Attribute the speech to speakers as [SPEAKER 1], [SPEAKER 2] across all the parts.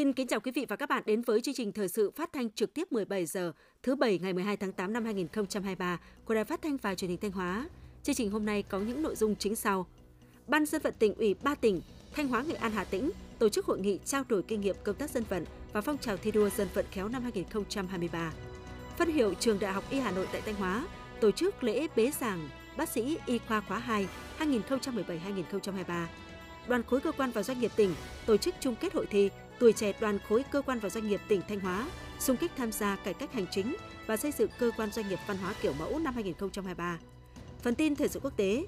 [SPEAKER 1] Xin kính chào quý vị và các bạn đến với chương trình thời sự phát thanh trực tiếp 17 giờ thứ Bảy ngày 12 tháng 8 năm 2023 của Đài Phát thanh và Truyền hình Thanh Hóa. Chương trình hôm nay có những nội dung chính sau. Ban dân vận tỉnh ủy ba tỉnh Thanh Hóa, Nghệ An, Hà Tĩnh tổ chức hội nghị trao đổi kinh nghiệm công tác dân vận và phong trào thi đua dân vận khéo năm 2023. Phân hiệu Trường Đại học Y Hà Nội tại Thanh Hóa tổ chức lễ bế giảng bác sĩ y khoa khóa 2 2017-2023. Đoàn khối cơ quan và doanh nghiệp tỉnh tổ chức chung kết hội thi tuổi trẻ đoàn khối cơ quan và doanh nghiệp tỉnh Thanh Hóa xung kích tham gia cải cách hành chính và xây dựng cơ quan doanh nghiệp văn hóa kiểu mẫu năm 2023. Phần tin thể sự quốc tế,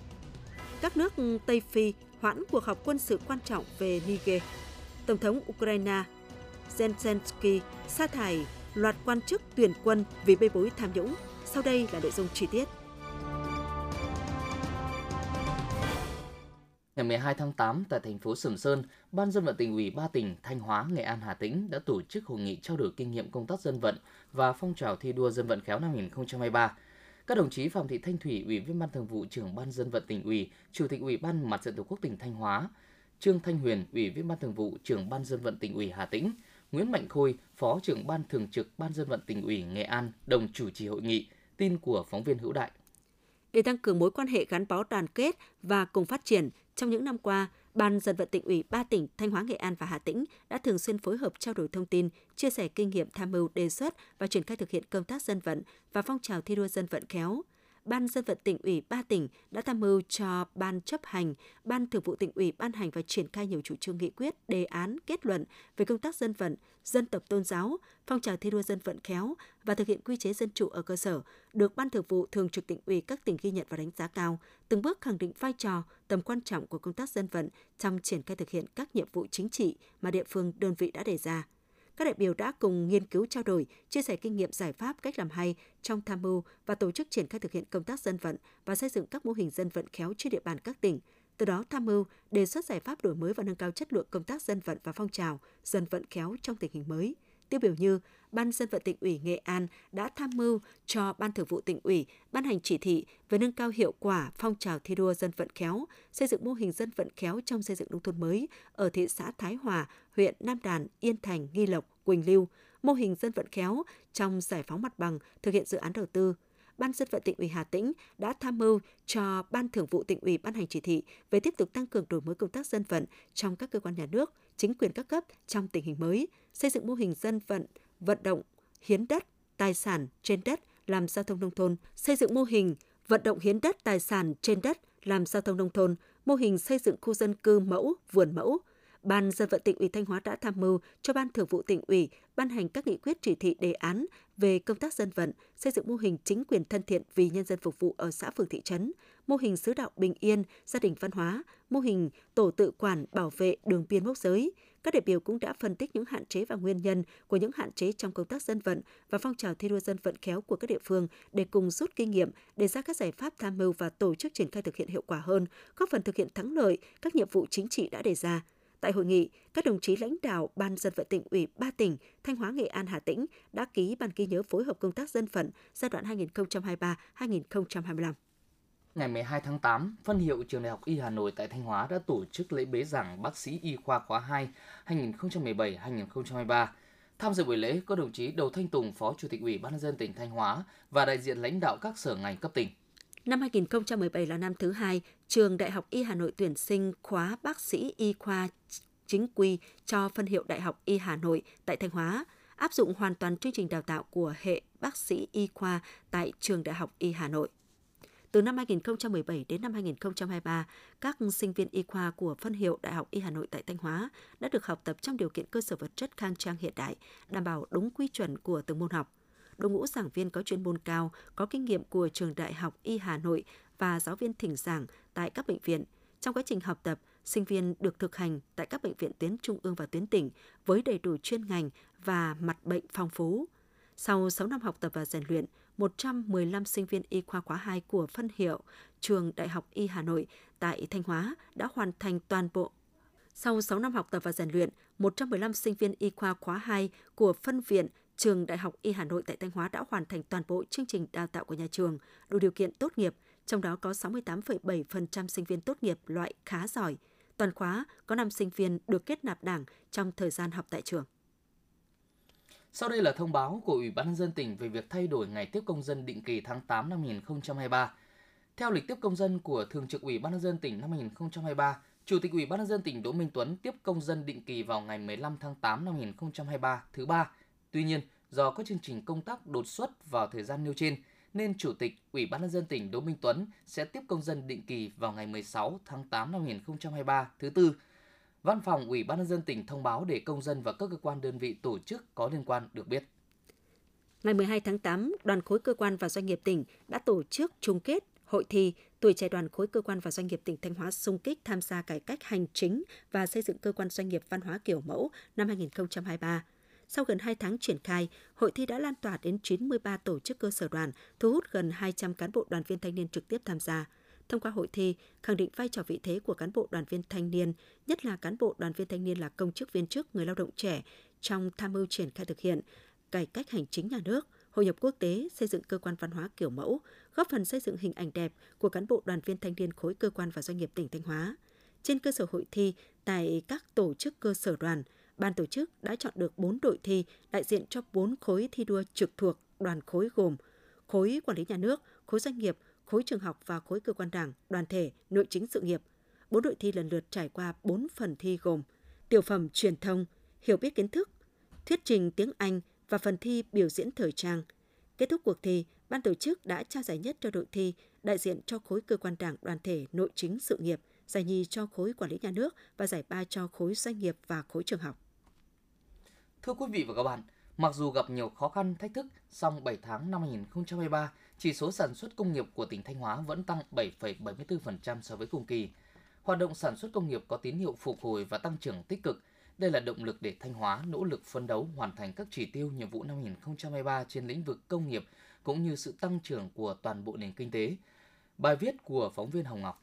[SPEAKER 1] các nước Tây Phi hoãn cuộc họp quân sự quan trọng về Niger. Tổng thống Ukraine Zelensky sa thải loạt quan chức tuyển quân vì bê bối tham nhũng. Sau đây là nội dung chi tiết.
[SPEAKER 2] Ngày 12 tháng 8 tại thành phố Sầm Sơn, Ban dân vận tỉnh ủy ba tỉnh Thanh Hóa, Nghệ An, Hà Tĩnh đã tổ chức hội nghị trao đổi kinh nghiệm công tác dân vận và phong trào thi đua dân vận khéo năm 2023. Các đồng chí Phạm Thị Thanh Thủy, Ủy viên Ban Thường vụ trưởng Ban dân vận tỉnh ủy, Chủ tịch Ủy ban Mặt trận Tổ quốc tỉnh Thanh Hóa, Trương Thanh Huyền, Ủy viên Ban Thường vụ trưởng Ban dân vận tỉnh ủy Hà Tĩnh, Nguyễn Mạnh Khôi, Phó trưởng Ban Thường trực Ban dân vận tỉnh ủy Nghệ An đồng chủ trì hội nghị. Tin của phóng viên Hữu Đại.
[SPEAKER 1] Để tăng cường mối quan hệ gắn bó đoàn kết và cùng phát triển, trong những năm qua, Ban dân vận tỉnh ủy ba tỉnh Thanh Hóa, Nghệ An và Hà Tĩnh đã thường xuyên phối hợp trao đổi thông tin, chia sẻ kinh nghiệm tham mưu đề xuất và triển khai thực hiện công tác dân vận và phong trào thi đua dân vận khéo. Ban dân vận tỉnh ủy ba tỉnh đã tham mưu cho Ban chấp hành, Ban thường vụ tỉnh ủy ban hành và triển khai nhiều chủ trương nghị quyết, đề án, kết luận về công tác dân vận, dân tộc tôn giáo, phong trào thi đua dân vận khéo và thực hiện quy chế dân chủ ở cơ sở, được Ban thường vụ thường trực tỉnh ủy các tỉnh ghi nhận và đánh giá cao, từng bước khẳng định vai trò, tầm quan trọng của công tác dân vận trong triển khai thực hiện các nhiệm vụ chính trị mà địa phương đơn vị đã đề ra các đại biểu đã cùng nghiên cứu trao đổi, chia sẻ kinh nghiệm giải pháp cách làm hay trong tham mưu và tổ chức triển khai thực hiện công tác dân vận và xây dựng các mô hình dân vận khéo trên địa bàn các tỉnh, từ đó tham mưu đề xuất giải pháp đổi mới và nâng cao chất lượng công tác dân vận và phong trào dân vận khéo trong tình hình mới – Tiêu biểu như Ban dân vận tỉnh ủy Nghệ An đã tham mưu cho Ban thường vụ tỉnh ủy ban hành chỉ thị về nâng cao hiệu quả phong trào thi đua dân vận khéo, xây dựng mô hình dân vận khéo trong xây dựng nông thôn mới ở thị xã Thái Hòa, huyện Nam Đàn, Yên Thành, Nghi Lộc, Quỳnh Lưu, mô hình dân vận khéo trong giải phóng mặt bằng, thực hiện dự án đầu tư, Ban dân vận tỉnh ủy Hà Tĩnh đã tham mưu cho Ban Thường vụ tỉnh ủy ban hành chỉ thị về tiếp tục tăng cường đổi mới công tác dân vận trong các cơ quan nhà nước, chính quyền các cấp trong tình hình mới, xây dựng mô hình dân vận, vận động, hiến đất, tài sản trên đất làm giao thông nông thôn, xây dựng mô hình vận động hiến đất tài sản trên đất làm giao thông nông thôn, mô hình xây dựng khu dân cư mẫu, vườn mẫu, Ban dân vận tỉnh ủy Thanh Hóa đã tham mưu cho Ban Thường vụ tỉnh ủy ban hành các nghị quyết chỉ thị đề án về công tác dân vận, xây dựng mô hình chính quyền thân thiện vì nhân dân phục vụ ở xã phường thị trấn, mô hình xứ đạo bình yên, gia đình văn hóa, mô hình tổ tự quản bảo vệ đường biên mốc giới. Các đại biểu cũng đã phân tích những hạn chế và nguyên nhân của những hạn chế trong công tác dân vận và phong trào thi đua dân vận khéo của các địa phương để cùng rút kinh nghiệm, đề ra các giải pháp tham mưu và tổ chức triển khai thực hiện hiệu quả hơn, góp phần thực hiện thắng lợi các nhiệm vụ chính trị đã đề ra. Tại hội nghị, các đồng chí lãnh đạo Ban dân vận tỉnh ủy ba tỉnh Thanh Hóa, Nghệ An, Hà Tĩnh đã ký bản ghi nhớ phối hợp công tác dân vận giai đoạn 2023-2025.
[SPEAKER 2] Ngày 12 tháng 8, phân hiệu Trường Đại học Y Hà Nội tại Thanh Hóa đã tổ chức lễ bế giảng bác sĩ y khoa khóa 2 2017-2023. Tham dự buổi lễ có đồng chí Đầu Thanh Tùng, Phó Chủ tịch Ủy ban nhân dân tỉnh Thanh Hóa và đại diện lãnh đạo các sở ngành cấp tỉnh.
[SPEAKER 1] Năm 2017 là năm thứ hai, trường Đại học Y Hà Nội tuyển sinh khóa bác sĩ y khoa chính quy cho phân hiệu Đại học Y Hà Nội tại Thanh Hóa, áp dụng hoàn toàn chương trình đào tạo của hệ bác sĩ y khoa tại trường Đại học Y Hà Nội. Từ năm 2017 đến năm 2023, các sinh viên y khoa của phân hiệu Đại học Y Hà Nội tại Thanh Hóa đã được học tập trong điều kiện cơ sở vật chất khang trang hiện đại, đảm bảo đúng quy chuẩn của từng môn học đội ngũ giảng viên có chuyên môn cao, có kinh nghiệm của trường Đại học Y Hà Nội và giáo viên thỉnh giảng tại các bệnh viện. Trong quá trình học tập, sinh viên được thực hành tại các bệnh viện tuyến trung ương và tuyến tỉnh với đầy đủ chuyên ngành và mặt bệnh phong phú. Sau 6 năm học tập và rèn luyện, 115 sinh viên y khoa khóa 2 của phân hiệu Trường Đại học Y Hà Nội tại Thanh Hóa đã hoàn thành toàn bộ sau 6 năm học tập và rèn luyện, 115 sinh viên y khoa khóa 2 của phân viện Trường Đại học Y Hà Nội tại Thanh Hóa đã hoàn thành toàn bộ chương trình đào tạo của nhà trường, đủ điều kiện tốt nghiệp, trong đó có 68,7% sinh viên tốt nghiệp loại khá giỏi. Toàn khóa có 5 sinh viên được kết nạp đảng trong thời gian học tại trường.
[SPEAKER 2] Sau đây là thông báo của Ủy ban nhân dân tỉnh về việc thay đổi ngày tiếp công dân định kỳ tháng 8 năm 2023. Theo lịch tiếp công dân của Thường trực Ủy ban nhân dân tỉnh năm 2023, Chủ tịch Ủy ban nhân dân tỉnh Đỗ Minh Tuấn tiếp công dân định kỳ vào ngày 15 tháng 8 năm 2023 thứ ba. Tuy nhiên, do có chương trình công tác đột xuất vào thời gian nêu trên, nên Chủ tịch Ủy ban nhân dân tỉnh Đỗ Minh Tuấn sẽ tiếp công dân định kỳ vào ngày 16 tháng 8 năm 2023 thứ tư. Văn phòng Ủy ban nhân dân tỉnh thông báo để công dân và các cơ quan đơn vị tổ chức có liên quan được biết.
[SPEAKER 1] Ngày 12 tháng 8, đoàn khối cơ quan và doanh nghiệp tỉnh đã tổ chức chung kết hội thi tuổi trẻ đoàn khối cơ quan và doanh nghiệp tỉnh Thanh Hóa xung kích tham gia cải cách hành chính và xây dựng cơ quan doanh nghiệp văn hóa kiểu mẫu năm 2023. Sau gần 2 tháng triển khai, hội thi đã lan tỏa đến 93 tổ chức cơ sở đoàn, thu hút gần 200 cán bộ đoàn viên thanh niên trực tiếp tham gia. Thông qua hội thi, khẳng định vai trò vị thế của cán bộ đoàn viên thanh niên, nhất là cán bộ đoàn viên thanh niên là công chức viên chức, người lao động trẻ trong tham mưu triển khai thực hiện cải cách hành chính nhà nước, hội nhập quốc tế, xây dựng cơ quan văn hóa kiểu mẫu, góp phần xây dựng hình ảnh đẹp của cán bộ đoàn viên thanh niên khối cơ quan và doanh nghiệp tỉnh Thanh Hóa. Trên cơ sở hội thi, tại các tổ chức cơ sở đoàn, ban tổ chức đã chọn được 4 đội thi đại diện cho 4 khối thi đua trực thuộc đoàn khối gồm khối quản lý nhà nước, khối doanh nghiệp, khối trường học và khối cơ quan đảng, đoàn thể, nội chính sự nghiệp. Bốn đội thi lần lượt trải qua 4 phần thi gồm tiểu phẩm truyền thông, hiểu biết kiến thức, thuyết trình tiếng Anh và phần thi biểu diễn thời trang. Kết thúc cuộc thi, ban tổ chức đã trao giải nhất cho đội thi đại diện cho khối cơ quan đảng, đoàn thể, nội chính sự nghiệp, giải nhì cho khối quản lý nhà nước và giải ba cho khối doanh nghiệp và khối trường học.
[SPEAKER 2] Thưa quý vị và các bạn, mặc dù gặp nhiều khó khăn, thách thức, song 7 tháng năm 2023, chỉ số sản xuất công nghiệp của tỉnh Thanh Hóa vẫn tăng 7,74% so với cùng kỳ. Hoạt động sản xuất công nghiệp có tín hiệu phục hồi và tăng trưởng tích cực. Đây là động lực để Thanh Hóa nỗ lực phấn đấu hoàn thành các chỉ tiêu nhiệm vụ năm 2023 trên lĩnh vực công nghiệp cũng như sự tăng trưởng của toàn bộ nền kinh tế. Bài viết của phóng viên Hồng Ngọc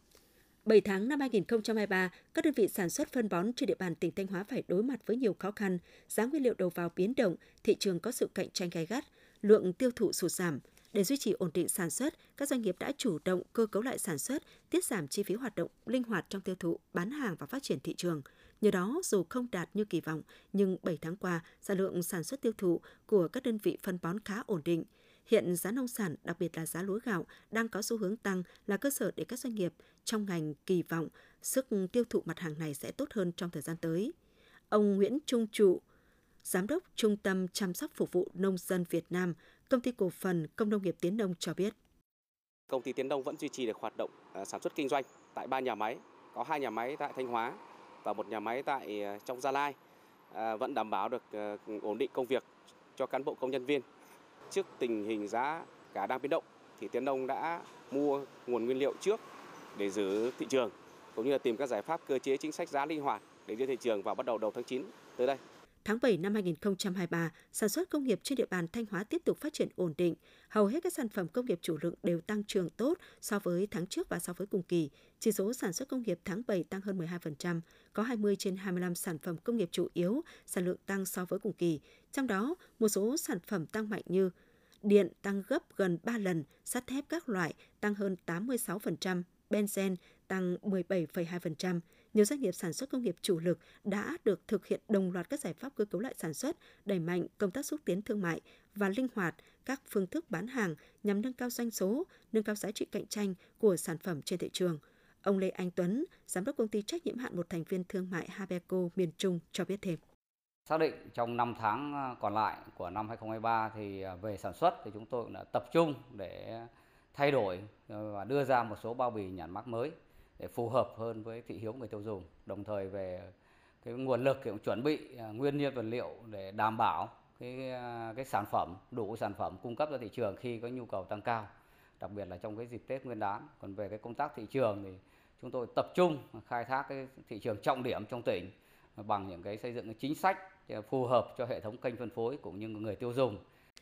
[SPEAKER 1] 7 tháng năm 2023, các đơn vị sản xuất phân bón trên địa bàn tỉnh Thanh Hóa phải đối mặt với nhiều khó khăn, giá nguyên liệu đầu vào biến động, thị trường có sự cạnh tranh gay gắt, lượng tiêu thụ sụt giảm. Để duy trì ổn định sản xuất, các doanh nghiệp đã chủ động cơ cấu lại sản xuất, tiết giảm chi phí hoạt động linh hoạt trong tiêu thụ, bán hàng và phát triển thị trường. Nhờ đó, dù không đạt như kỳ vọng, nhưng 7 tháng qua, sản lượng sản xuất tiêu thụ của các đơn vị phân bón khá ổn định. Hiện giá nông sản, đặc biệt là giá lúa gạo, đang có xu hướng tăng là cơ sở để các doanh nghiệp trong ngành kỳ vọng sức tiêu thụ mặt hàng này sẽ tốt hơn trong thời gian tới. Ông Nguyễn Trung Trụ, Giám đốc Trung tâm Chăm sóc Phục vụ Nông dân Việt Nam, Công ty Cổ phần Công nông nghiệp Tiến Đông cho biết.
[SPEAKER 3] Công ty Tiến Đông vẫn duy trì được hoạt động à, sản xuất kinh doanh tại ba nhà máy, có hai nhà máy tại Thanh Hóa và một nhà máy tại à, trong Gia Lai, à, vẫn đảm bảo được ổn định công việc cho cán bộ công nhân viên Trước tình hình giá cá đang biến động thì Tiến Đông đã mua nguồn nguyên liệu trước để giữ thị trường cũng như là tìm các giải pháp cơ chế chính sách giá linh hoạt để đưa thị trường vào bắt đầu đầu tháng 9 tới đây.
[SPEAKER 1] Tháng 7 năm 2023, sản xuất công nghiệp trên địa bàn Thanh Hóa tiếp tục phát triển ổn định. Hầu hết các sản phẩm công nghiệp chủ lực đều tăng trưởng tốt so với tháng trước và so với cùng kỳ. Chỉ số sản xuất công nghiệp tháng 7 tăng hơn 12%, có 20 trên 25 sản phẩm công nghiệp chủ yếu, sản lượng tăng so với cùng kỳ. Trong đó, một số sản phẩm tăng mạnh như điện tăng gấp gần 3 lần, sắt thép các loại tăng hơn 86%, benzen tăng 17,2%. Nhiều doanh nghiệp sản xuất công nghiệp chủ lực đã được thực hiện đồng loạt các giải pháp cơ cấu lại sản xuất, đẩy mạnh công tác xúc tiến thương mại và linh hoạt các phương thức bán hàng nhằm nâng cao doanh số, nâng cao giá trị cạnh tranh của sản phẩm trên thị trường. Ông Lê Anh Tuấn, giám đốc công ty trách nhiệm hạn một thành viên thương mại Habeco miền Trung cho biết thêm.
[SPEAKER 4] Xác định trong 5 tháng ờ, còn lại của năm 2023 thì ờ, về sản xuất thì chúng tôi cũng đã tập trung để thay đổi ờ, và đưa ra một số bao bì nhãn mác mới để phù hợp hơn với thị hiếu người tiêu dùng. Đồng thời về cái nguồn lực thì cũng chuẩn bị nguyên nhiên vật liệu để đảm bảo cái cái sản phẩm đủ sản phẩm cung cấp ra thị trường khi có nhu cầu tăng cao, đặc biệt là trong cái dịp Tết Nguyên đán. Còn về cái công tác thị trường thì chúng tôi tập trung khai thác cái thị trường trọng điểm trong tỉnh bằng những cái xây dựng cái chính sách À, phù hợp cho hệ thống kênh phân phối cũng như người tiêu dùng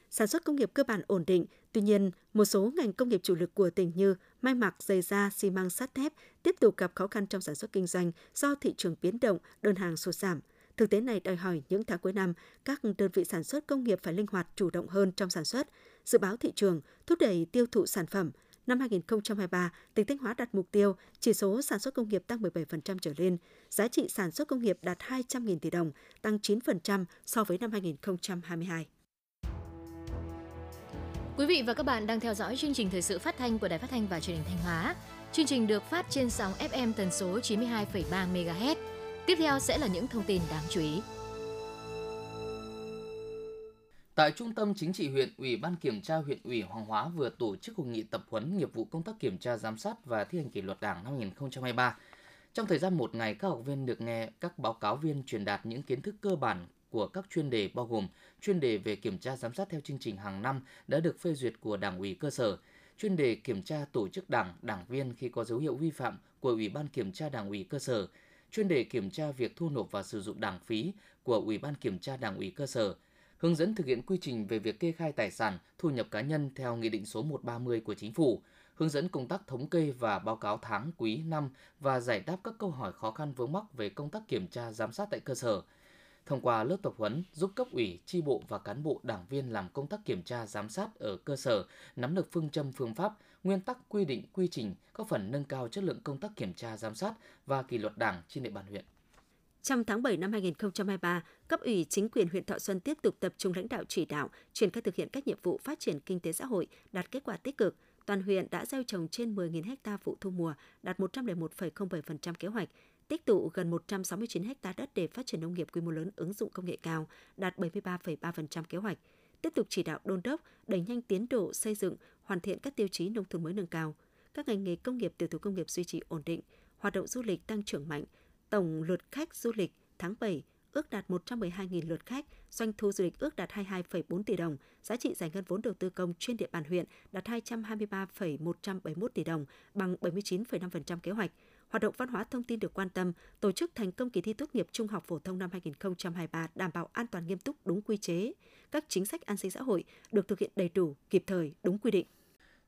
[SPEAKER 1] sản xuất công nghiệp cơ bản ổn định. Tuy nhiên, một số ngành công nghiệp chủ lực của tỉnh như may mặc, giày da, xi măng, sắt thép tiếp tục gặp khó khăn trong sản xuất kinh doanh do thị trường biến động, đơn hàng sụt giảm. Thực tế này đòi hỏi những tháng cuối năm, các đơn vị sản xuất công nghiệp phải linh hoạt chủ động hơn trong sản xuất, dự báo thị trường, thúc đẩy tiêu thụ sản phẩm. Năm 2023, tỉnh Thanh Hóa đặt mục tiêu chỉ số sản xuất công nghiệp tăng 17% trở lên, giá trị sản xuất công nghiệp đạt 200.000 tỷ đồng, tăng 9% so với năm 2022.
[SPEAKER 5] Quý vị và các bạn đang theo dõi chương trình thời sự phát thanh của Đài Phát thanh và Truyền hình Thanh Hóa. Chương trình được phát trên sóng FM tần số 92,3 MHz. Tiếp theo sẽ là những thông tin đáng chú ý.
[SPEAKER 2] Tại Trung tâm Chính trị huyện, Ủy ban Kiểm tra huyện ủy Hoàng Hóa vừa tổ chức hội nghị tập huấn nghiệp vụ công tác kiểm tra giám sát và thi hành kỷ luật Đảng năm 2023. Trong thời gian một ngày, các học viên được nghe các báo cáo viên truyền đạt những kiến thức cơ bản của các chuyên đề bao gồm chuyên đề về kiểm tra giám sát theo chương trình hàng năm đã được phê duyệt của Đảng ủy cơ sở, chuyên đề kiểm tra tổ chức đảng, đảng viên khi có dấu hiệu vi phạm của Ủy ban Kiểm tra Đảng ủy cơ sở, chuyên đề kiểm tra việc thu nộp và sử dụng đảng phí của Ủy ban Kiểm tra Đảng ủy cơ sở, hướng dẫn thực hiện quy trình về việc kê khai tài sản, thu nhập cá nhân theo Nghị định số 130 của Chính phủ, hướng dẫn công tác thống kê và báo cáo tháng, quý, năm và giải đáp các câu hỏi khó khăn vướng mắc về công tác kiểm tra giám sát tại cơ sở. Thông qua lớp tập huấn giúp cấp ủy, tri bộ và cán bộ đảng viên làm công tác kiểm tra giám sát ở cơ sở, nắm được phương châm phương pháp, nguyên tắc quy định quy trình, có phần nâng cao chất lượng công tác kiểm tra giám sát và kỷ luật đảng trên địa bàn huyện.
[SPEAKER 1] Trong tháng 7 năm 2023, cấp ủy chính quyền huyện Thọ Xuân tiếp tục tập trung lãnh đạo chỉ đạo, triển khai thực hiện các nhiệm vụ phát triển kinh tế xã hội, đạt kết quả tích cực. Toàn huyện đã gieo trồng trên 10.000 ha vụ thu mùa, đạt 101,07% kế hoạch, tích tụ gần 169 ha đất để phát triển nông nghiệp quy mô lớn ứng dụng công nghệ cao, đạt 73,3% kế hoạch. Tiếp tục chỉ đạo đôn đốc, đẩy nhanh tiến độ xây dựng, hoàn thiện các tiêu chí nông thôn mới nâng cao. Các ngành nghề công nghiệp tiểu thủ công nghiệp duy trì ổn định, hoạt động du lịch tăng trưởng mạnh, tổng lượt khách du lịch tháng 7 ước đạt 112.000 lượt khách, doanh thu du lịch ước đạt 22,4 tỷ đồng, giá trị giải ngân vốn đầu tư công trên địa bàn huyện đạt 223,171 tỷ đồng, bằng 79,5% kế hoạch. Hoạt động văn hóa thông tin được quan tâm, tổ chức thành công kỳ thi tốt nghiệp trung học phổ thông năm 2023 đảm bảo an toàn nghiêm túc đúng quy chế. Các chính sách an sinh xã hội được thực hiện đầy đủ, kịp thời, đúng quy định.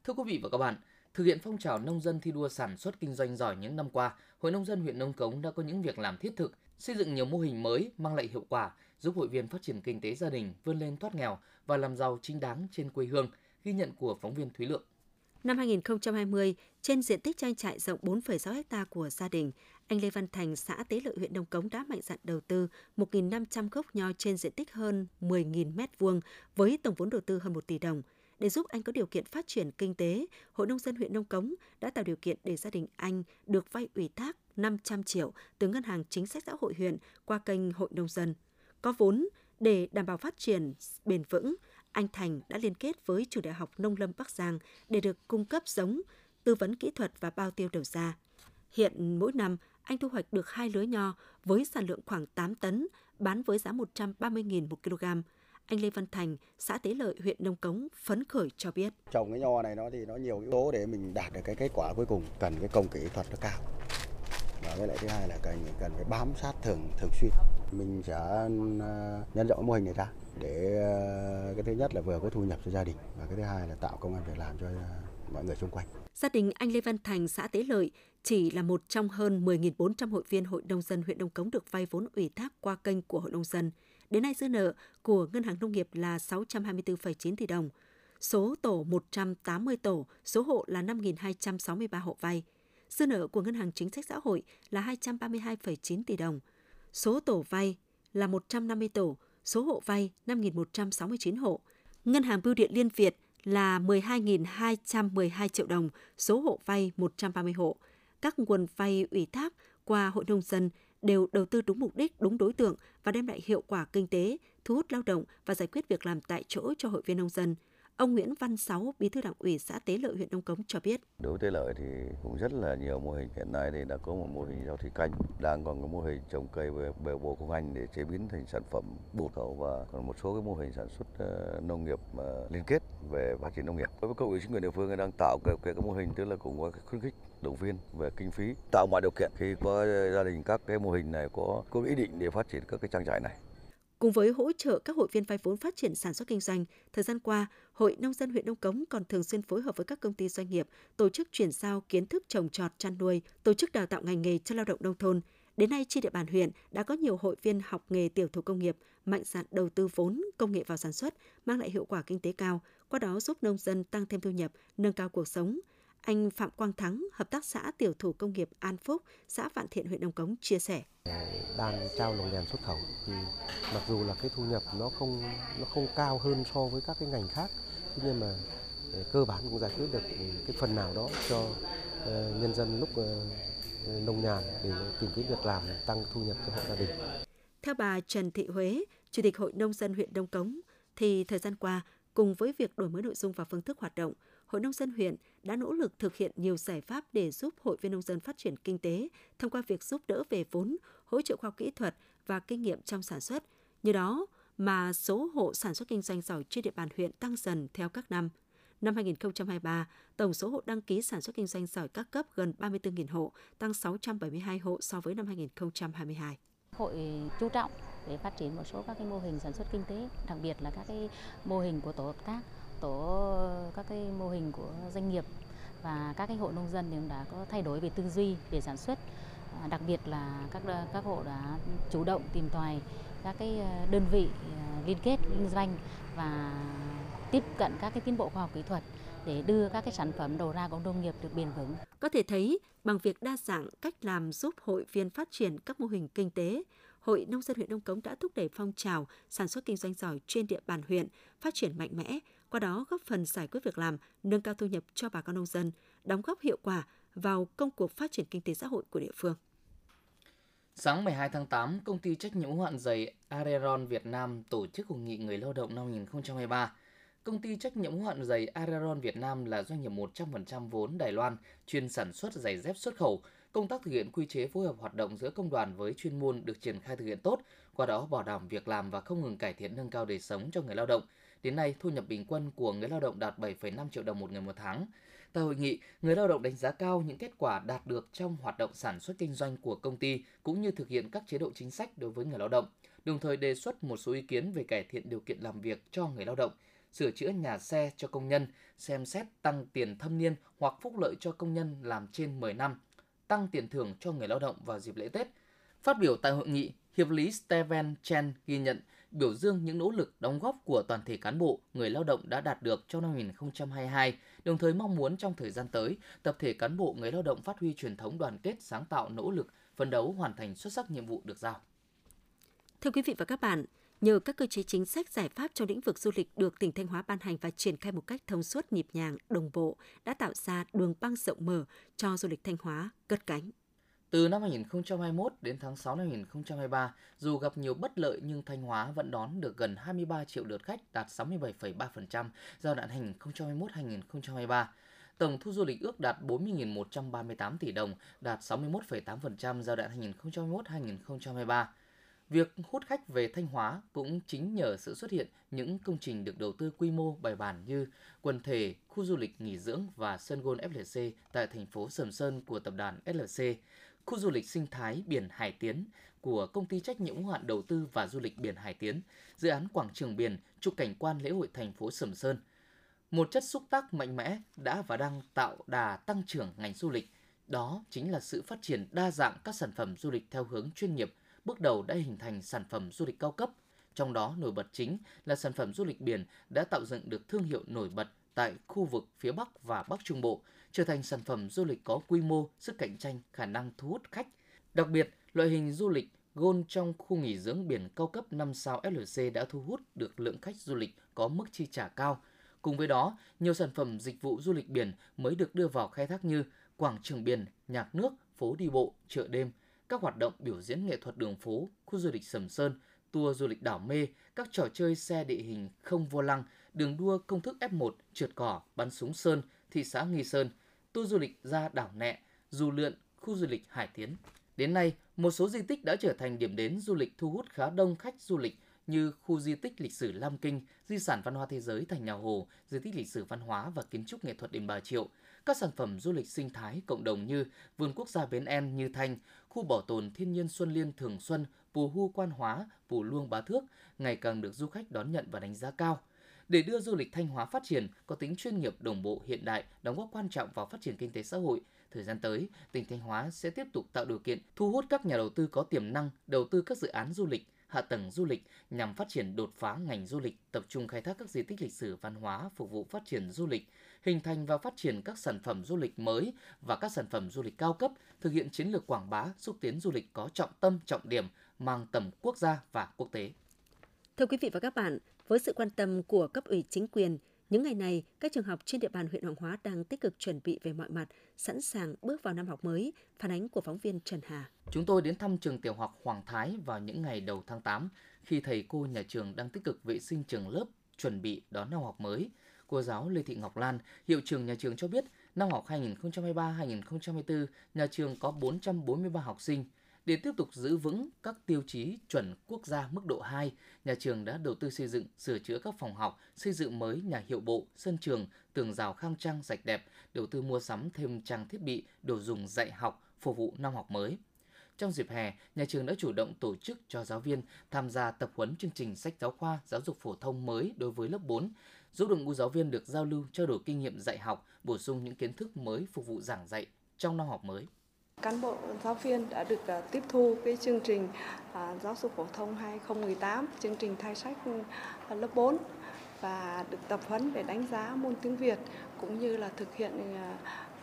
[SPEAKER 2] Thưa quý vị và các bạn, Thực hiện phong trào nông dân thi đua sản xuất kinh doanh giỏi những năm qua, Hội nông dân huyện Nông Cống đã có những việc làm thiết thực, xây dựng nhiều mô hình mới mang lại hiệu quả, giúp hội viên phát triển kinh tế gia đình vươn lên thoát nghèo và làm giàu chính đáng trên quê hương, ghi nhận của phóng viên Thúy Lượng.
[SPEAKER 1] Năm 2020, trên diện tích trang trại rộng 4,6 ha của gia đình, anh Lê Văn Thành, xã Tế Lợi huyện Đông Cống đã mạnh dạn đầu tư 1.500 gốc nho trên diện tích hơn 10.000 m2 với tổng vốn đầu tư hơn 1 tỷ đồng. Để giúp anh có điều kiện phát triển kinh tế, Hội Nông dân huyện Đông Cống đã tạo điều kiện để gia đình anh được vay ủy thác 500 triệu từ Ngân hàng Chính sách Xã hội huyện qua kênh Hội Nông dân. Có vốn để đảm bảo phát triển bền vững, anh Thành đã liên kết với Trường Đại học Nông lâm Bắc Giang để được cung cấp giống, tư vấn kỹ thuật và bao tiêu đầu ra. Hiện mỗi năm, anh thu hoạch được hai lứa nho với sản lượng khoảng 8 tấn, bán với giá 130.000 một kg. Anh Lê Văn Thành, xã Tế Lợi, huyện Nông Cống phấn khởi cho biết.
[SPEAKER 6] Trồng cái nho này nó thì nó nhiều yếu tố để mình đạt được cái kết quả cuối cùng, cần cái công kỹ thuật nó cao. Và với lại thứ hai là cần cần phải bám sát thường thường xuyên. Mình sẽ ờ, nhân rộng mô hình này ra để ờ, cái thứ nhất là vừa có thu nhập cho gia đình và cái thứ hai là tạo công an việc làm cho ờ, mọi người xung quanh.
[SPEAKER 1] Gia đình anh Lê Văn Thành, xã Tế Lợi chỉ là một trong hơn 10.400 hội viên Hội Nông dân huyện Đông Cống được vay vốn ủy thác qua kênh của Hội Nông dân. Đến nay dư nợ của Ngân hàng Nông nghiệp là 624,9 tỷ đồng. Số tổ 180 tổ, số hộ là 5.263 hộ vay. Dư nợ của Ngân hàng Chính sách Xã hội là 232,9 tỷ đồng. Số tổ vay là 150 tổ, số hộ vay 5.169 hộ. Ngân hàng Bưu điện Liên Việt là 12.212 triệu đồng, số hộ vay 130 hộ. Các nguồn vay ủy thác qua Hội Nông dân đều đầu tư đúng mục đích, đúng đối tượng và đem lại hiệu quả kinh tế, thu hút lao động và giải quyết việc làm tại chỗ cho hội viên nông dân. Ông Nguyễn Văn Sáu, Bí thư Đảng ủy xã Tế Lợi huyện Đông Cống cho biết.
[SPEAKER 7] Đối với Tế Lợi thì cũng rất là nhiều mô hình. Hiện nay thì đã có một mô hình rau thủy canh, đang còn có mô hình trồng cây về bề bồ công anh để chế biến thành sản phẩm bột khẩu và còn một số cái mô hình sản xuất ờ, nông nghiệp ờ, liên kết về phát triển nông nghiệp. Đối với cấp ủy chính quyền địa phương đang tạo cái, cái, cái mô hình tức là cũng có khuyến khích động viên về kinh phí tạo mọi điều kiện khi có gia đình các cái mô hình này có có ý định để phát triển các cái trang trại này
[SPEAKER 1] Cùng với hỗ trợ các hội viên vay vốn phát triển sản xuất kinh doanh, thời gian qua, Hội Nông dân huyện Đông Cống còn thường xuyên phối hợp với các công ty doanh nghiệp, tổ chức chuyển giao kiến thức trồng trọt chăn nuôi, tổ chức đào tạo ngành nghề cho lao động nông thôn. Đến nay, trên địa bàn huyện đã có nhiều hội viên học nghề tiểu thủ công nghiệp, mạnh dạn đầu tư vốn, công nghệ vào sản xuất, mang lại hiệu quả kinh tế cao, qua đó giúp nông dân tăng thêm thu nhập, nâng cao cuộc sống. Anh Phạm Quang Thắng, hợp tác xã tiểu thủ công nghiệp An Phúc, xã Vạn Thiện, huyện Đông Cống chia sẻ.
[SPEAKER 8] Đang trao lồng đèn xuất khẩu thì mặc dù là cái thu nhập nó không nó không cao hơn so với các cái ngành khác, thế nhưng mà cơ bản cũng giải quyết được cái phần nào đó cho nhân dân lúc nông nhàn để tìm kiếm việc làm tăng thu nhập cho hộ gia đình.
[SPEAKER 1] Theo bà Trần Thị Huế, Chủ tịch Hội Nông dân huyện Đông Cống, thì thời gian qua, cùng với việc đổi mới nội dung và phương thức hoạt động, Hội Nông dân huyện đã nỗ lực thực hiện nhiều giải pháp để giúp hội viên nông dân phát triển kinh tế thông qua việc giúp đỡ về vốn, hỗ trợ khoa học kỹ thuật và kinh nghiệm trong sản xuất. Như đó mà số hộ sản xuất kinh doanh giỏi trên địa bàn huyện tăng dần theo các năm. Năm 2023, tổng số hộ đăng ký sản xuất kinh doanh giỏi các cấp gần 34.000 hộ, tăng 672 hộ so với năm 2022.
[SPEAKER 9] Hội chú trọng để phát triển một số các cái mô hình sản xuất kinh tế, đặc biệt là các cái mô hình của tổ hợp tác, tổ các cái mô hình của doanh nghiệp và các cái hộ nông dân thì cũng đã có thay đổi về tư duy về sản xuất. À, đặc biệt là các các hộ đã chủ động tìm tòi các cái ờ, đơn vị ờ, liên kết kinh doanh và tiếp cận các cái tiến bộ khoa học kỹ thuật để đưa các cái sản phẩm đầu ra của nông nghiệp được bền vững.
[SPEAKER 1] Có thể thấy, bằng việc đa dạng cách làm giúp hội viên phát triển các mô hình kinh tế, Hội Nông dân huyện Đông Cống đã thúc đẩy phong trào sản xuất kinh doanh giỏi trên địa bàn huyện phát triển mạnh mẽ, qua đó góp phần giải quyết việc làm, nâng cao thu nhập cho bà con nông dân, đóng góp hiệu quả vào công cuộc phát triển kinh tế xã hội của địa phương.
[SPEAKER 2] Sáng 12 tháng 8, công ty trách nhiệm hữu hạn giày Areron Việt Nam tổ chức hội nghị người lao động năm 2023. Công ty trách nhiệm hữu hạn giày Areron Việt Nam là doanh nghiệp 100% vốn Đài Loan, chuyên sản xuất giày dép xuất khẩu. Công tác thực hiện quy chế phối hợp hoạt động giữa công đoàn với chuyên môn được triển khai thực hiện tốt, qua đó bảo đảm việc làm và không ngừng cải thiện nâng cao đời sống cho người lao động. Đến nay, thu nhập bình quân của người lao động đạt 7,5 triệu đồng một người một tháng. Tại hội nghị, người lao động đánh giá cao những kết quả đạt được trong hoạt động sản xuất kinh doanh của công ty cũng như thực hiện các chế độ chính sách đối với người lao động, đồng thời đề xuất một số ý kiến về cải thiện điều kiện làm việc cho người lao động, sửa chữa nhà xe cho công nhân, xem xét tăng tiền thâm niên hoặc phúc lợi cho công nhân làm trên 10 năm, tăng tiền thưởng cho người lao động vào dịp lễ Tết. Phát biểu tại hội nghị, Hiệp lý Steven Chen ghi nhận biểu dương những nỗ lực đóng góp của toàn thể cán bộ, người lao động đã đạt được trong năm 2022, đồng thời mong muốn trong thời gian tới, tập thể cán bộ người lao động phát huy truyền thống đoàn kết, sáng tạo, nỗ lực, phấn đấu hoàn thành xuất sắc nhiệm vụ được giao.
[SPEAKER 1] Thưa quý vị và các bạn, nhờ các cơ chế chính sách giải pháp trong lĩnh vực du lịch được tỉnh Thanh Hóa ban hành và triển khai một cách thông suốt nhịp nhàng, đồng bộ đã tạo ra đường băng rộng mở cho du lịch Thanh Hóa cất cánh.
[SPEAKER 2] Từ năm 2021 đến tháng 6 năm 2023, dù gặp nhiều bất lợi nhưng Thanh Hóa vẫn đón được gần 23 triệu lượt khách đạt 67,3% giai đoạn 2021-2023. Tổng thu du lịch ước đạt 40.138 tỷ đồng, đạt 61,8% giai đoạn 2021-2023. Việc hút khách về Thanh Hóa cũng chính nhờ sự xuất hiện những công trình được đầu tư quy mô bài bản như quần thể, khu du lịch nghỉ dưỡng và sân golf FLC tại thành phố Sầm Sơn của tập đoàn SLC, khu du lịch sinh thái biển Hải Tiến của công ty trách nhiệm hữu hạn đầu tư và du lịch biển Hải Tiến, dự án quảng trường biển, trục cảnh quan lễ hội thành phố Sầm Sơn. Một chất xúc tác mạnh mẽ đã và đang tạo đà tăng trưởng ngành du lịch. Đó chính là sự phát triển đa dạng các sản phẩm du lịch theo hướng chuyên nghiệp, bước đầu đã hình thành sản phẩm du lịch cao cấp. Trong đó nổi bật chính là sản phẩm du lịch biển đã tạo dựng được thương hiệu nổi bật tại khu vực phía Bắc và Bắc Trung Bộ, trở thành sản phẩm du lịch có quy mô, sức cạnh tranh, khả năng thu hút khách. Đặc biệt, loại hình du lịch gôn trong khu nghỉ dưỡng biển cao cấp 5 sao FLC đã thu hút được lượng khách du lịch có mức chi trả cao. Cùng với đó, nhiều sản phẩm dịch vụ du lịch biển mới được đưa vào khai thác như quảng trường biển, nhạc nước, phố đi bộ, chợ đêm, các hoạt động biểu diễn nghệ thuật đường phố, khu du lịch Sầm Sơn, tour du lịch đảo mê, các trò chơi xe địa hình không vô lăng, đường đua công thức F1, trượt cỏ, bắn súng sơn, thị xã Nghi Sơn, tour du lịch ra đảo Nẹ, dù lượn, khu du lịch Hải Tiến. Đến nay, một số di tích đã trở thành điểm đến du lịch thu hút khá đông khách du lịch như khu di tích lịch sử Lam Kinh, di sản văn hóa thế giới Thành Nhà Hồ, di tích lịch sử văn hóa và kiến trúc nghệ thuật Đền Bà Triệu, các sản phẩm du lịch sinh thái cộng đồng như vườn quốc gia Bến En Như Thanh, khu bảo tồn thiên nhiên Xuân Liên Thường Xuân, Pù Hu Quan Hóa, Pù Luông Bá Thước ngày càng được du khách đón nhận và đánh giá cao. Để đưa du lịch Thanh Hóa phát triển có tính chuyên nghiệp, đồng bộ, hiện đại, đóng góp quan trọng vào phát triển kinh tế xã hội, thời gian tới, tỉnh Thanh Hóa sẽ tiếp tục tạo điều kiện thu hút các nhà đầu tư có tiềm năng đầu tư các dự án du lịch, hạ tầng du lịch nhằm phát triển đột phá ngành du lịch, tập trung khai thác các di tích lịch sử văn hóa phục vụ phát triển du lịch, hình thành và phát triển các sản phẩm du lịch mới và các sản phẩm du lịch cao cấp, thực hiện chiến lược quảng bá, xúc tiến du lịch có trọng tâm, trọng điểm, mang tầm quốc gia và quốc tế.
[SPEAKER 1] Thưa quý vị và các bạn, với sự quan tâm của cấp ủy chính quyền, Những ngày này, các trường học trên địa bàn huyện Hoàng Hóa đang tích cực chuẩn bị về mọi mặt, sẵn sàng bước vào năm học mới, phản ánh của phóng viên Trần Hà.
[SPEAKER 2] Chúng tôi đến thăm trường tiểu học Hoàng Thái vào những ngày đầu tháng 8, khi thầy cô nhà trường đang tích cực vệ sinh trường lớp, chuẩn bị đón năm học mới. Cô giáo Lê Thị Ngọc Lan, hiệu trưởng nhà trường cho biết, năm học 2023-2024, nhà trường có 443 học sinh. Để tiếp tục giữ vững các tiêu chí chuẩn quốc gia mức độ 2, nhà trường đã đầu tư xây dựng, sửa chữa các phòng học, xây dựng mới nhà hiệu bộ, sân trường, tường rào khang trang sạch đẹp, đầu tư mua sắm thêm trang thiết bị, đồ dùng dạy học, phục vụ năm học mới. Trong dịp hè, nhà trường đã chủ động tổ chức cho giáo viên tham gia tập huấn chương trình sách giáo khoa giáo dục phổ thông mới đối với lớp 4, giúp đội ngũ giáo viên được giao lưu, trao đổi kinh nghiệm dạy học, bổ sung những kiến thức mới phục vụ giảng dạy trong năm học mới.
[SPEAKER 10] Cán bộ giáo viên đã được à, tiếp thu cái chương trình à, giáo dục phổ thông 2018, chương trình thay sách à, lớp 4 và được tập huấn để đánh giá môn tiếng Việt cũng như là thực hiện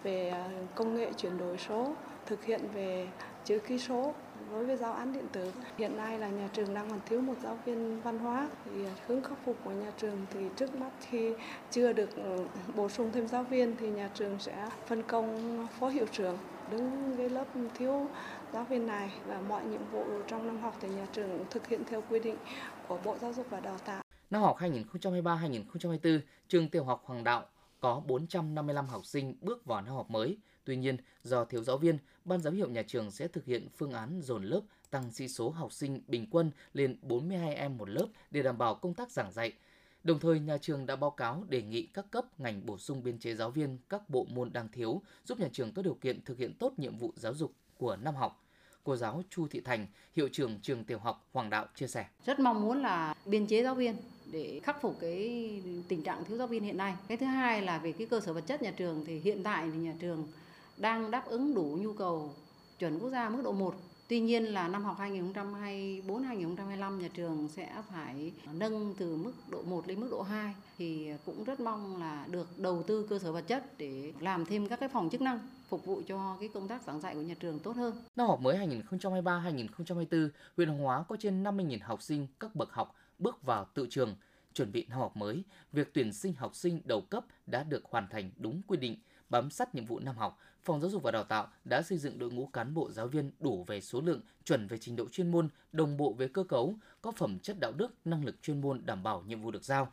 [SPEAKER 10] về công nghệ chuyển đổi số, thực hiện về chữ ký số đối với giáo án điện tử. Hiện nay là nhà trường đang còn thiếu một giáo viên văn hóa thì hướng khắc phục của nhà trường thì trước mắt khi chưa được ừ, bổ sung thêm giáo viên thì nhà trường sẽ phân công phó hiệu trưởng đứng cái lớp thiếu giáo viên này và mọi nhiệm vụ trong năm học thì nhà trường thực hiện theo quy định của Bộ Giáo dục và Đào tạo.
[SPEAKER 2] Năm học 2023-2024, trường tiểu học Hoàng Đạo có 455 học sinh bước vào năm học mới. Tuy nhiên, do thiếu giáo viên, ban giám hiệu nhà trường sẽ thực hiện phương án dồn lớp tăng sĩ số học sinh bình quân lên 42 em một lớp để đảm bảo công tác giảng dạy. Đồng thời, nhà trường đã báo cáo đề nghị các cấp ngành bổ sung biên chế giáo viên các bộ môn đang thiếu, giúp nhà trường có điều kiện thực hiện tốt nhiệm vụ giáo dục của năm học. Cô giáo Chu Thị Thành, hiệu trưởng trường tiểu học Hoàng Đạo chia sẻ.
[SPEAKER 11] Rất mong muốn là biên chế giáo viên để khắc phục cái tình trạng thiếu giáo viên hiện nay. Cái thứ hai là về cái cơ sở vật chất nhà trường thì hiện tại thì nhà trường đang đáp ứng đủ nhu cầu chuẩn quốc gia mức độ 1 Tuy nhiên là năm học 2024-2025 nhà trường sẽ phải nâng từ mức độ 1 lên mức độ 2 thì cũng rất mong là được đầu tư cơ sở vật chất để làm thêm các cái phòng chức năng phục vụ cho cái công tác giảng dạy của nhà trường tốt hơn.
[SPEAKER 2] Năm học mới 2023-2024, huyện Hoàng Hóa có trên 50.000 học sinh các bậc học bước vào tự trường. Chuẩn bị năm học mới, việc tuyển sinh học sinh đầu cấp đã được hoàn thành đúng quy định, bám sát nhiệm vụ năm học, Phòng Giáo dục và Đào tạo đã xây dựng đội ngũ cán bộ giáo viên đủ về số lượng, chuẩn về trình độ chuyên môn, đồng bộ về cơ cấu, có phẩm chất đạo đức, năng lực chuyên môn đảm bảo nhiệm vụ được giao.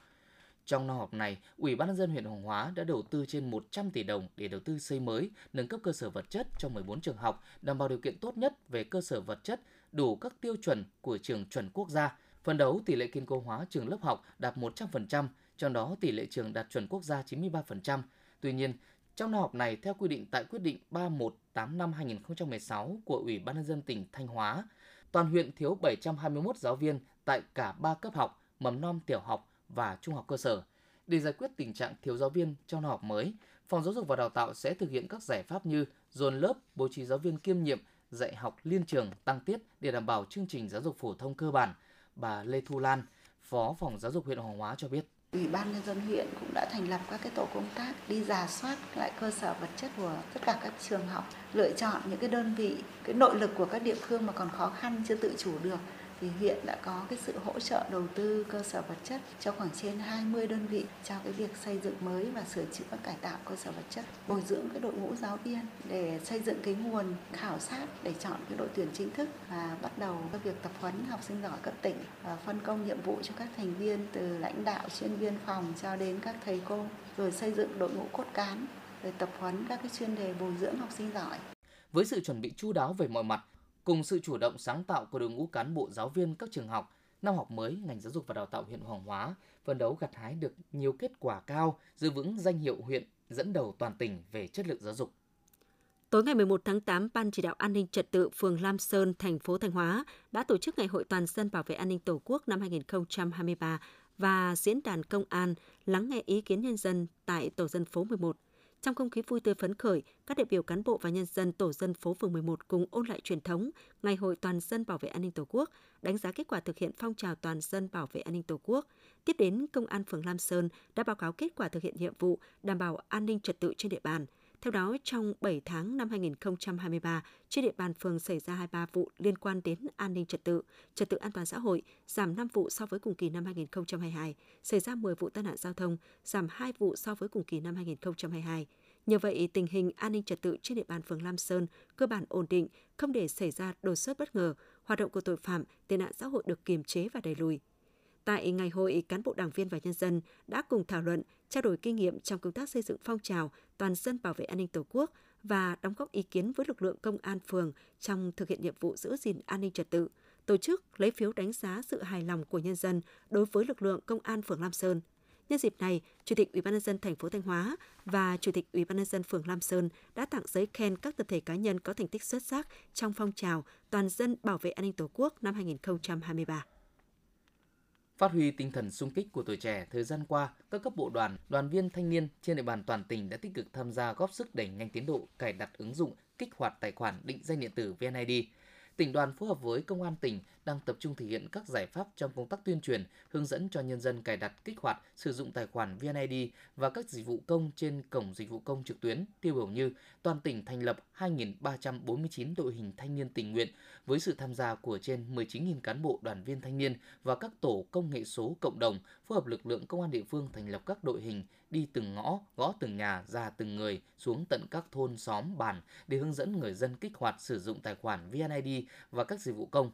[SPEAKER 2] Trong năm học này, Ủy ban nhân dân huyện Hoàng Hóa đã đầu tư trên 100 tỷ đồng để đầu tư xây mới, nâng cấp cơ sở vật chất cho 14 trường học, đảm bảo điều kiện tốt nhất về cơ sở vật chất, đủ các tiêu chuẩn của trường chuẩn quốc gia. Phần đấu tỷ lệ kiên cố hóa trường lớp học đạt 100%, trong đó tỷ lệ trường đạt chuẩn quốc gia 93%. Tuy nhiên, trong năm học này, theo quy định tại quyết định 3185-2016 của Ủy ban nhân dân tỉnh Thanh Hóa, toàn huyện thiếu 721 giáo viên tại cả 3 cấp học, mầm non, tiểu học và trung học cơ sở. Để giải quyết tình trạng thiếu giáo viên trong năm học mới, Phòng Giáo dục và Đào tạo sẽ thực hiện các giải pháp như dồn lớp, bố trí giáo viên kiêm nhiệm, dạy học liên trường, tăng tiết để đảm bảo chương trình giáo dục phổ thông cơ bản. Bà Lê Thu Lan, Phó Phòng Giáo dục huyện Hoàng Hóa cho biết.
[SPEAKER 12] Ủy ban nhân dân huyện cũng đã thành lập các cái tổ công tác đi giả soát lại cơ sở vật chất của tất cả các trường học, lựa chọn những cái đơn vị, cái nội lực của các địa phương mà còn khó khăn chưa tự chủ được thì huyện đã có cái sự hỗ trợ đầu tư cơ sở vật chất cho khoảng trên 20 đơn vị cho cái việc xây dựng mới và sửa chữa cải tạo cơ sở vật chất, bồi dưỡng cái đội ngũ giáo viên để xây dựng cái nguồn khảo sát để chọn cái đội tuyển chính thức và bắt đầu cái việc tập huấn học sinh giỏi cấp tỉnh và phân công nhiệm vụ cho các thành viên từ lãnh đạo chuyên viên phòng cho đến các thầy cô rồi xây dựng đội ngũ cốt cán rồi tập huấn các cái chuyên đề bồi dưỡng học sinh giỏi.
[SPEAKER 2] Với sự chuẩn bị chu đáo về mọi mặt, Cùng sự chủ động sáng tạo của đội ngũ cán bộ giáo viên các trường học, năm học mới, ngành giáo dục và đào tạo huyện Hoàng Hóa phấn đấu gặt hái được nhiều kết quả cao, giữ vững danh hiệu huyện dẫn đầu toàn tỉnh về chất lượng giáo dục.
[SPEAKER 1] Tối ngày 11 tháng 8, Ban chỉ đạo an ninh trật tự phường Lam Sơn, thành phố Thanh Hóa đã tổ chức Ngày hội toàn dân bảo vệ an ninh Tổ quốc năm 2023 và diễn đàn công an lắng nghe ý kiến nhân dân tại tổ dân phố 11 trong không khí vui tươi phấn khởi, các đại biểu cán bộ và nhân dân tổ dân phố phường 11 cùng ôn lại truyền thống Ngày hội toàn dân bảo vệ an ninh Tổ quốc, đánh giá kết quả thực hiện phong trào toàn dân bảo vệ an ninh Tổ quốc. Tiếp đến, Công an phường Lam Sơn đã báo cáo kết quả thực hiện nhiệm vụ đảm bảo an ninh trật tự trên địa bàn. Theo đó, trong 7 tháng năm 2023, trên địa bàn phường xảy ra 23 vụ liên quan đến an ninh trật tự, trật tự an toàn xã hội, giảm 5 vụ so với cùng kỳ năm 2022, xảy ra 10 vụ tai nạn giao thông, giảm 2 vụ so với cùng kỳ năm 2022. nhờ vậy, tình hình an ninh trật tự trên địa bàn phường Lam Sơn cơ bản ổn định, không để xảy ra đột xuất bất ngờ, hoạt động của tội phạm, tệ nạn xã hội được kiềm chế và đẩy lùi. Tại ngày hội, cán bộ đảng viên và nhân dân đã cùng thảo luận, trao đổi kinh nghiệm trong công tác xây dựng phong trào toàn dân bảo vệ an ninh Tổ quốc và đóng góp ý kiến với lực lượng công an phường trong thực hiện nhiệm vụ giữ gìn an ninh trật tự, tổ chức lấy phiếu đánh giá sự hài lòng của nhân dân đối với lực lượng công an phường Lam Sơn. Nhân dịp này, Chủ tịch Ủy ban nhân dân thành phố Thanh Hóa và Chủ tịch Ủy ban nhân dân phường Lam Sơn đã tặng giấy khen các tập thể cá nhân có thành tích xuất sắc trong phong trào toàn dân bảo vệ an ninh Tổ quốc năm 2023.
[SPEAKER 2] Phát huy tinh thần sung kích của tuổi trẻ, thời gian qua, các cấp bộ đoàn, đoàn viên thanh niên trên địa bàn toàn tỉnh đã tích cực tham gia góp sức đẩy nhanh tiến độ cài đặt ứng dụng kích hoạt tài khoản định danh điện tử VNID tỉnh đoàn phối hợp với công an tỉnh đang tập trung thực hiện các giải pháp trong công tác tuyên truyền, hướng dẫn cho nhân dân cài đặt, kích hoạt, sử dụng tài khoản VNID và các dịch vụ công trên cổng dịch vụ công trực tuyến, tiêu biểu như toàn tỉnh thành lập 2.349 đội hình thanh niên tình nguyện với sự tham gia của trên 19.000 cán bộ đoàn viên thanh niên và các tổ công nghệ số cộng đồng, phối hợp lực lượng công an địa phương thành lập các đội hình đi từng ngõ, gõ từng nhà, ra từng người xuống tận các thôn xóm bản để hướng dẫn người dân kích hoạt sử dụng tài khoản VNID và các dịch vụ công.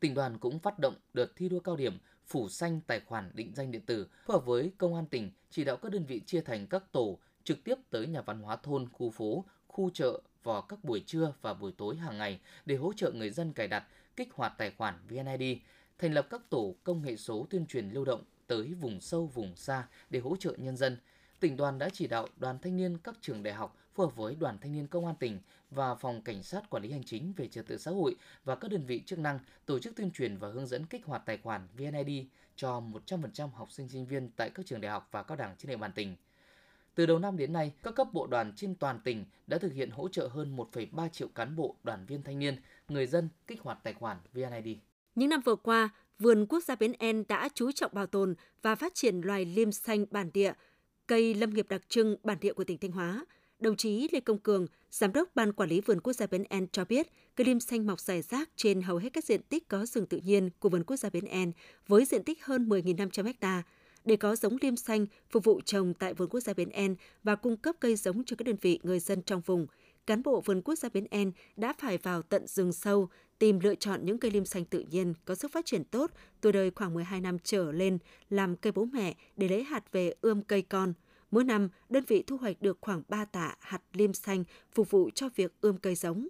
[SPEAKER 2] Tỉnh đoàn cũng phát động đợt thi đua cao điểm phủ xanh tài khoản định danh điện tử, phối hợp với công an tỉnh chỉ đạo các đơn vị chia thành các tổ trực tiếp tới nhà văn hóa thôn, khu phố, khu chợ vào các buổi trưa và buổi tối hàng ngày để hỗ trợ người dân cài đặt, kích hoạt tài khoản VNID, thành lập các tổ công nghệ số tuyên truyền lưu động tới vùng sâu vùng xa để hỗ trợ nhân dân. Tỉnh đoàn đã chỉ đạo đoàn thanh niên các trường đại học phù hợp với đoàn thanh niên công an tỉnh và phòng cảnh sát quản lý hành chính về trật tự xã hội và các đơn vị chức năng tổ chức tuyên truyền và hướng dẫn kích hoạt tài khoản VNID cho 100% học sinh sinh viên tại các trường đại học và cao đẳng trên địa bàn tỉnh. Từ đầu năm đến nay, các cấp bộ đoàn trên toàn tỉnh đã thực hiện hỗ trợ hơn 1,3 triệu cán bộ, đoàn viên thanh niên, người dân kích hoạt tài khoản VNID.
[SPEAKER 1] Những năm vừa qua, Vườn Quốc gia Bến En đã chú trọng bảo tồn và phát triển loài liêm xanh bản địa, cây lâm nghiệp đặc trưng bản địa của tỉnh Thanh Hóa. Đồng chí Lê Công Cường, Giám đốc Ban Quản lý Vườn Quốc gia Bến En cho biết, cây liêm xanh mọc rải rác trên hầu hết các diện tích có rừng tự nhiên của Vườn Quốc gia Bến En với diện tích hơn 10.500 ha. Để có giống liêm xanh phục vụ trồng tại Vườn Quốc gia Bến En và cung cấp cây giống cho các đơn vị người dân trong vùng, cán bộ Vườn Quốc gia Bến En đã phải vào tận rừng sâu, tìm lựa chọn những cây liêm xanh tự nhiên có sức phát triển tốt, tuổi đời khoảng 12 năm trở lên, làm cây bố mẹ để lấy hạt về ươm cây con. Mỗi năm, đơn vị thu hoạch được khoảng 3 tạ hạt liêm xanh phục vụ cho việc ươm cây giống.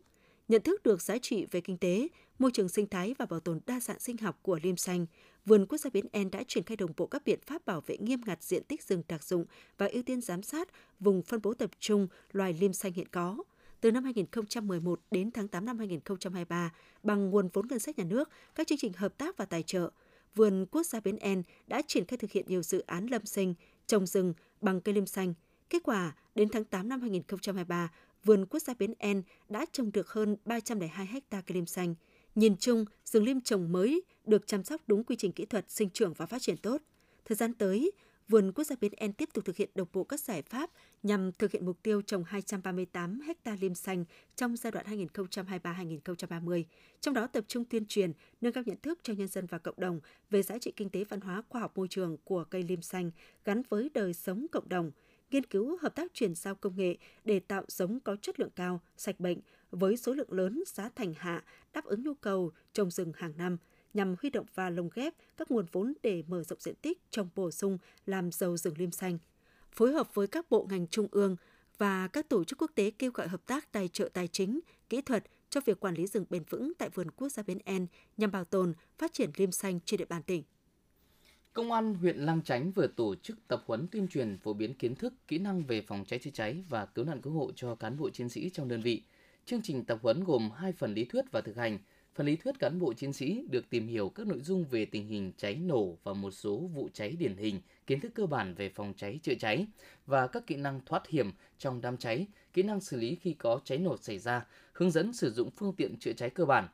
[SPEAKER 1] Nhận thức được giá trị về kinh tế, môi trường sinh thái và bảo tồn đa dạng sinh học của liêm xanh, Vườn Quốc gia Biến En đã triển khai đồng bộ các biện pháp bảo vệ nghiêm ngặt diện tích rừng đặc dụng và ưu tiên giám sát vùng phân bố tập trung loài liêm xanh hiện có – từ năm 2011 đến tháng 8 năm 2023 bằng nguồn vốn ngân sách nhà nước, các chương trình hợp tác và tài trợ. Vườn Quốc gia Bến En đã triển khai thực hiện nhiều dự án lâm sinh, trồng rừng bằng cây lim xanh. Kết quả, đến tháng 8 năm 2023, Vườn Quốc gia Bến En đã trồng được hơn 302 ha cây lim xanh. Nhìn chung, rừng lim trồng mới được chăm sóc đúng quy trình kỹ thuật, sinh trưởng và phát triển tốt. Thời gian tới, Vườn Quốc gia Bến En tiếp tục thực hiện đồng bộ các giải pháp nhằm thực hiện mục tiêu trồng 238 ha liêm xanh trong giai đoạn 2023-2030, trong đó tập trung tuyên truyền, nâng cao nhận thức cho nhân dân và cộng đồng về giá trị kinh tế văn hóa khoa học môi trường của cây liêm xanh gắn với đời sống cộng đồng, nghiên cứu hợp tác chuyển giao công nghệ để tạo giống có chất lượng cao, sạch bệnh với số lượng lớn giá thành hạ đáp ứng nhu cầu trồng rừng hàng năm – nhằm huy động và lồng ghép các nguồn vốn để mở rộng diện tích trồng bổ sung làm giàu rừng liêm xanh. Phối hợp với các bộ ngành trung ương và các tổ chức quốc tế kêu gọi hợp tác tài trợ tài chính, kỹ thuật cho việc quản lý rừng bền vững tại vườn quốc gia Bến En nhằm bảo tồn, phát triển liêm xanh trên địa bàn tỉnh.
[SPEAKER 2] Công an huyện Lang Chánh vừa tổ chức tập huấn tuyên truyền phổ biến kiến thức, kỹ năng về phòng cháy chữa cháy và cứu nạn cứu hộ cho cán bộ chiến sĩ trong đơn vị. Chương trình tập huấn gồm hai phần lý thuyết và thực hành – Phần lý thuyết cán bộ chiến sĩ được tìm hiểu các nội dung về tình hình cháy nổ và một số vụ cháy điển hình, kiến thức cơ bản về phòng cháy chữa cháy và các kỹ năng thoát hiểm trong đám cháy, kỹ năng xử lý khi có cháy nổ xảy ra, hướng dẫn sử dụng phương tiện chữa cháy cơ bản.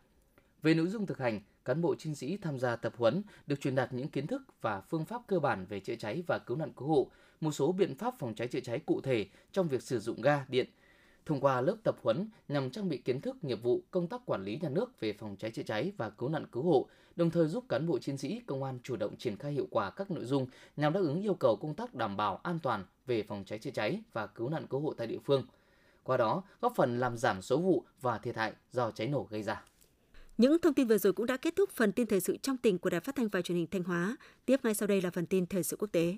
[SPEAKER 2] Về nội dung thực hành, cán bộ chiến sĩ tham gia tập huấn được truyền đạt những kiến thức và phương pháp cơ bản về chữa cháy và cứu nạn cứu hộ, một số biện pháp phòng cháy chữa cháy cụ thể trong việc sử dụng ga, điện. Thông qua lớp tập huấn nhằm trang bị kiến thức nghiệp vụ công tác quản lý nhà nước về phòng cháy chữa cháy và cứu nạn cứu hộ, đồng thời giúp cán bộ chiến sĩ công an chủ động triển khai hiệu quả các nội dung nhằm đáp ứng yêu cầu công tác đảm bảo an toàn về phòng cháy chữa cháy và cứu nạn cứu hộ tại địa phương. Qua đó, góp phần làm giảm số vụ và thiệt hại do cháy nổ gây ra.
[SPEAKER 1] Những thông tin vừa rồi cũng đã kết thúc phần tin thời sự trong tỉnh của Đài Phát thanh và Truyền hình Thanh Hóa. Tiếp ngay sau đây là phần tin thời sự quốc tế.